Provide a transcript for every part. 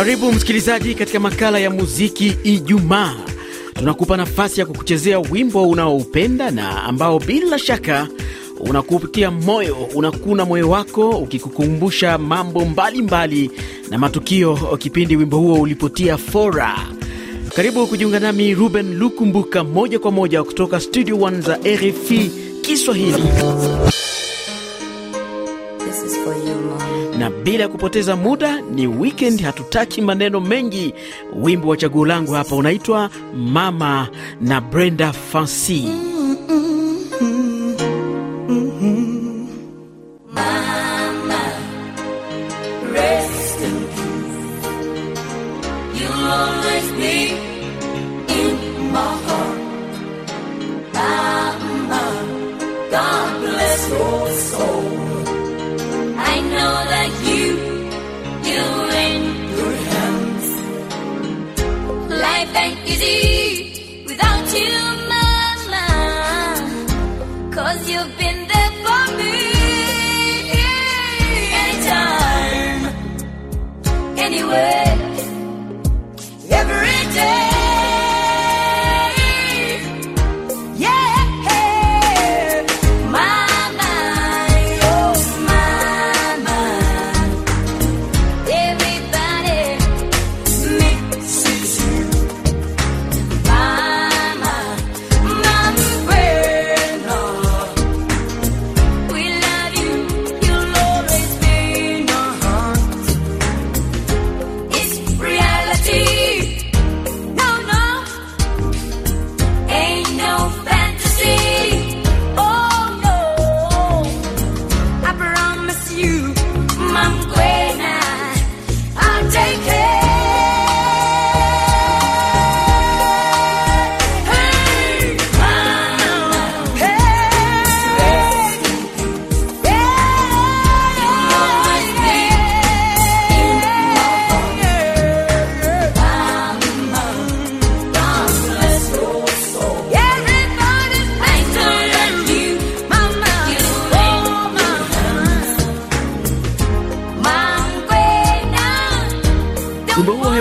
Karibu msikilizaji katika makala ya muziki Ijumaa. Tunakupa nafasi ya kukuchezea wimbo unaoupenda na ambao bila shaka unakutia moyo, unakuna moyo wako ukikukumbusha mambo mbalimbali mbali na matukio kipindi wimbo huo ulipotia fora. Karibu kujiunga nami Ruben Lukumbuka moja kwa moja kutoka studio 1 za RFI Kiswahili. Bila ya kupoteza muda, ni weekend, hatutaki maneno mengi. Wimbo wa chaguo langu hapa unaitwa Mama na Brenda Fancy.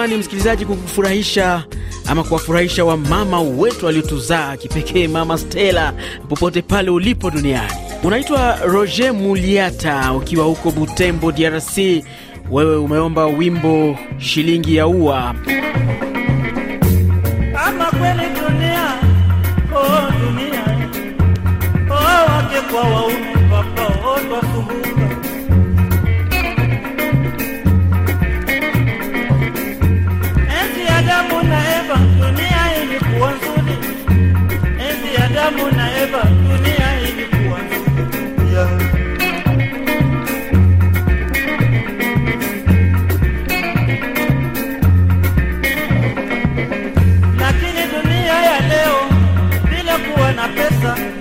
Hewani, msikilizaji, kukufurahisha ama kuwafurahisha wamama wetu waliotuzaa kipekee, Mama Stella, popote pale ulipo duniani. Unaitwa Roger Muliata ukiwa huko Butembo, DRC. Wewe umeomba wimbo shilingi ya ua. Lisa.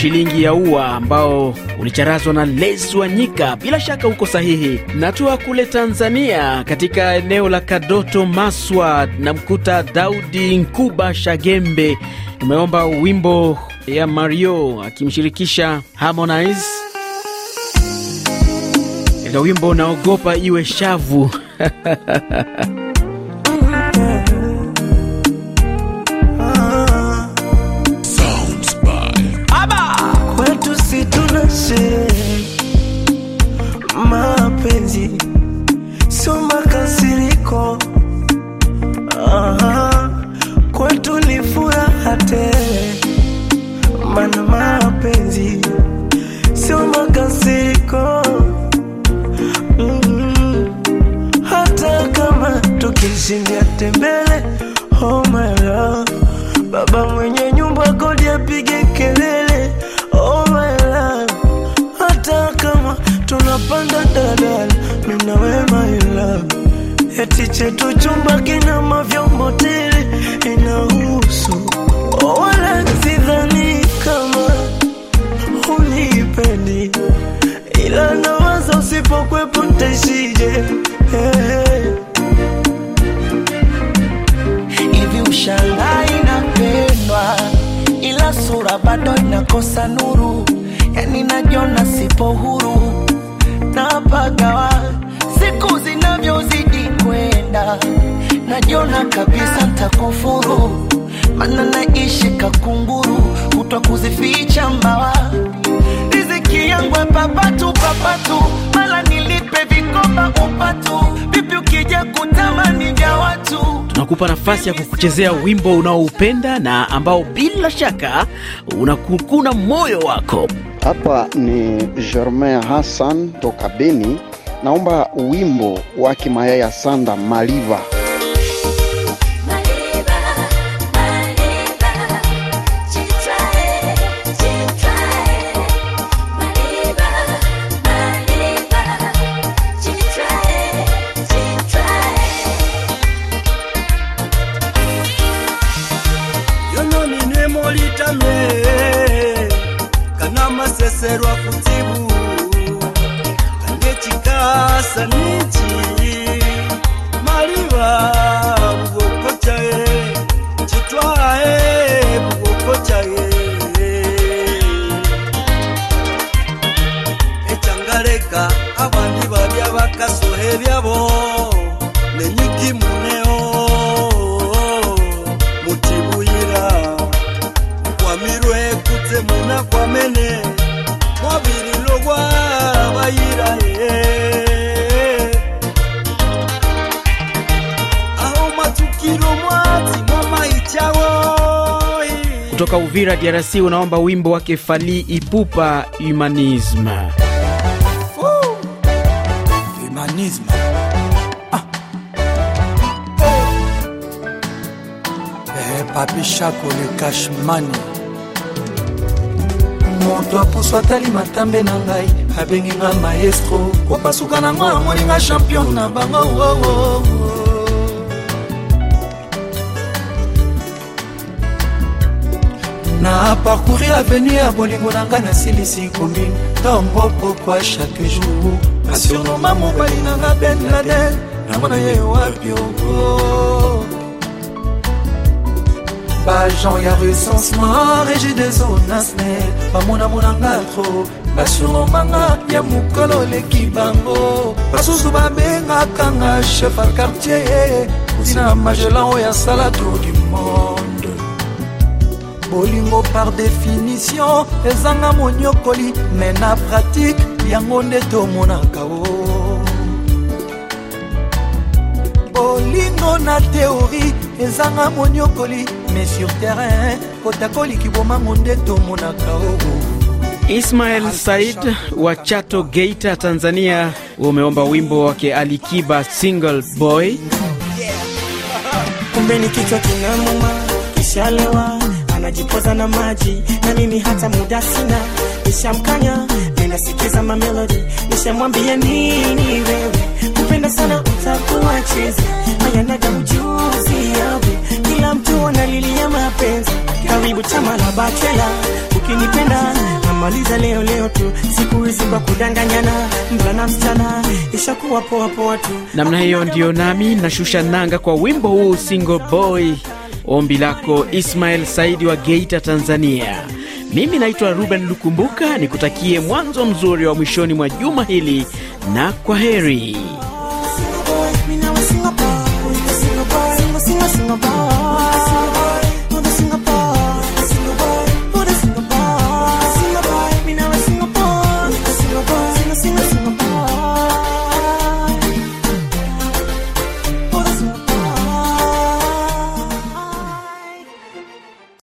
Shilingi ya ua ambao ulicharazwa na Les Wanyika. Bila shaka uko sahihi. Natua kule Tanzania, katika eneo la Kadoto Maswa, namkuta Daudi Nkuba Shagembe. Umeomba wimbo ya Mario akimshirikisha Harmonize katika wimbo unaogopa iwe shavu upate, maana mapenzi sio makasiriko mm -hmm. Hata kama tukishindia tembele, oh my love, baba mwenye nyumba kodi apige kelele, oh my love, hata kama tunapanda dadala, minawemaila na Eti chetu chumba kina mavyombo tele inahusu wala sidhani kama unipendi ila nawaza usipokwepo ntaishije hey. hivi ushangaa inapendwa ila sura bado inakosa nuru. Yani najiona sipo huru napagawa siku zinavyozidi kwenda. Najiona kabisa ntakufuru mana naishi kakunguru kutwa kuzificha mbawa riziki yangu papatu papatu mala nilipe vikoba upatu vipi ukija kutamani vya watu tunakupa nafasi ya kukuchezea wimbo unaoupenda na ambao bila shaka unakukuna moyo wako. Hapa ni Germain Hassan toka Beni. Naomba wimbo wa Kimayaya Sanda Maliva. saniki maliba bugoko caye kitwaye bugoko caye ecangaleka abandi balya bakasoha ebyabo nenyikimu Kutoka Uvira, DRC, unaomba wimbo wake Fali Ipupa Humanisme. humanisme Eh, papi shako le cashmani moto apusu atali matambe na ngai abengi nga maestro kopasuka nango amoni nga champion na bango oh, oh, oh. Na parcourir avenu ya bolingo na ngai nasilisi kombini ntongo pokwa chaque jour. Asurnoma mobali na nga ben laden namona ye wapi oko bajan ya recensement régi des onasne bamonamonanga tro basurnomanga ya mokolo oleki bango. Basusu babengaka nga chef a quartier. Tina magellan oyo asala tour du monde bolingo par définition ezanga monyokoli me na pratike yango nde tomonaka o bolingo na teori ezanga monyokoli me sur terrain kotakoliki bomango nde tomonaka o Ismail Said wa Chato, Geita, Tanzania, umeomba wimbo wake Alikiba single boy. kumbe ni kichwa kinamuma kishalewa anajipoza na maji na mimi hata muda sina. Nishamkanya ninasikiza mamelodi nishamwambia nini wewe? Kupenda sana utakuwa hayanaga ujuzi yawe. Kila mtu analilia mapenzi. Karibu chama la bachela. Ukinipenda namaliza leo leo tu. Siku hizi kwa kudanganyana. Mvulana msichana ishakuwa poa poa tu. Namna hiyo ndio nami nashusha nanga kwa wimbo huu single boy. Ombi lako Ismail Saidi wa Geita, Tanzania. Mimi naitwa Ruben Lukumbuka, nikutakie mwanzo mzuri wa mwishoni mwa juma hili na kwa heri.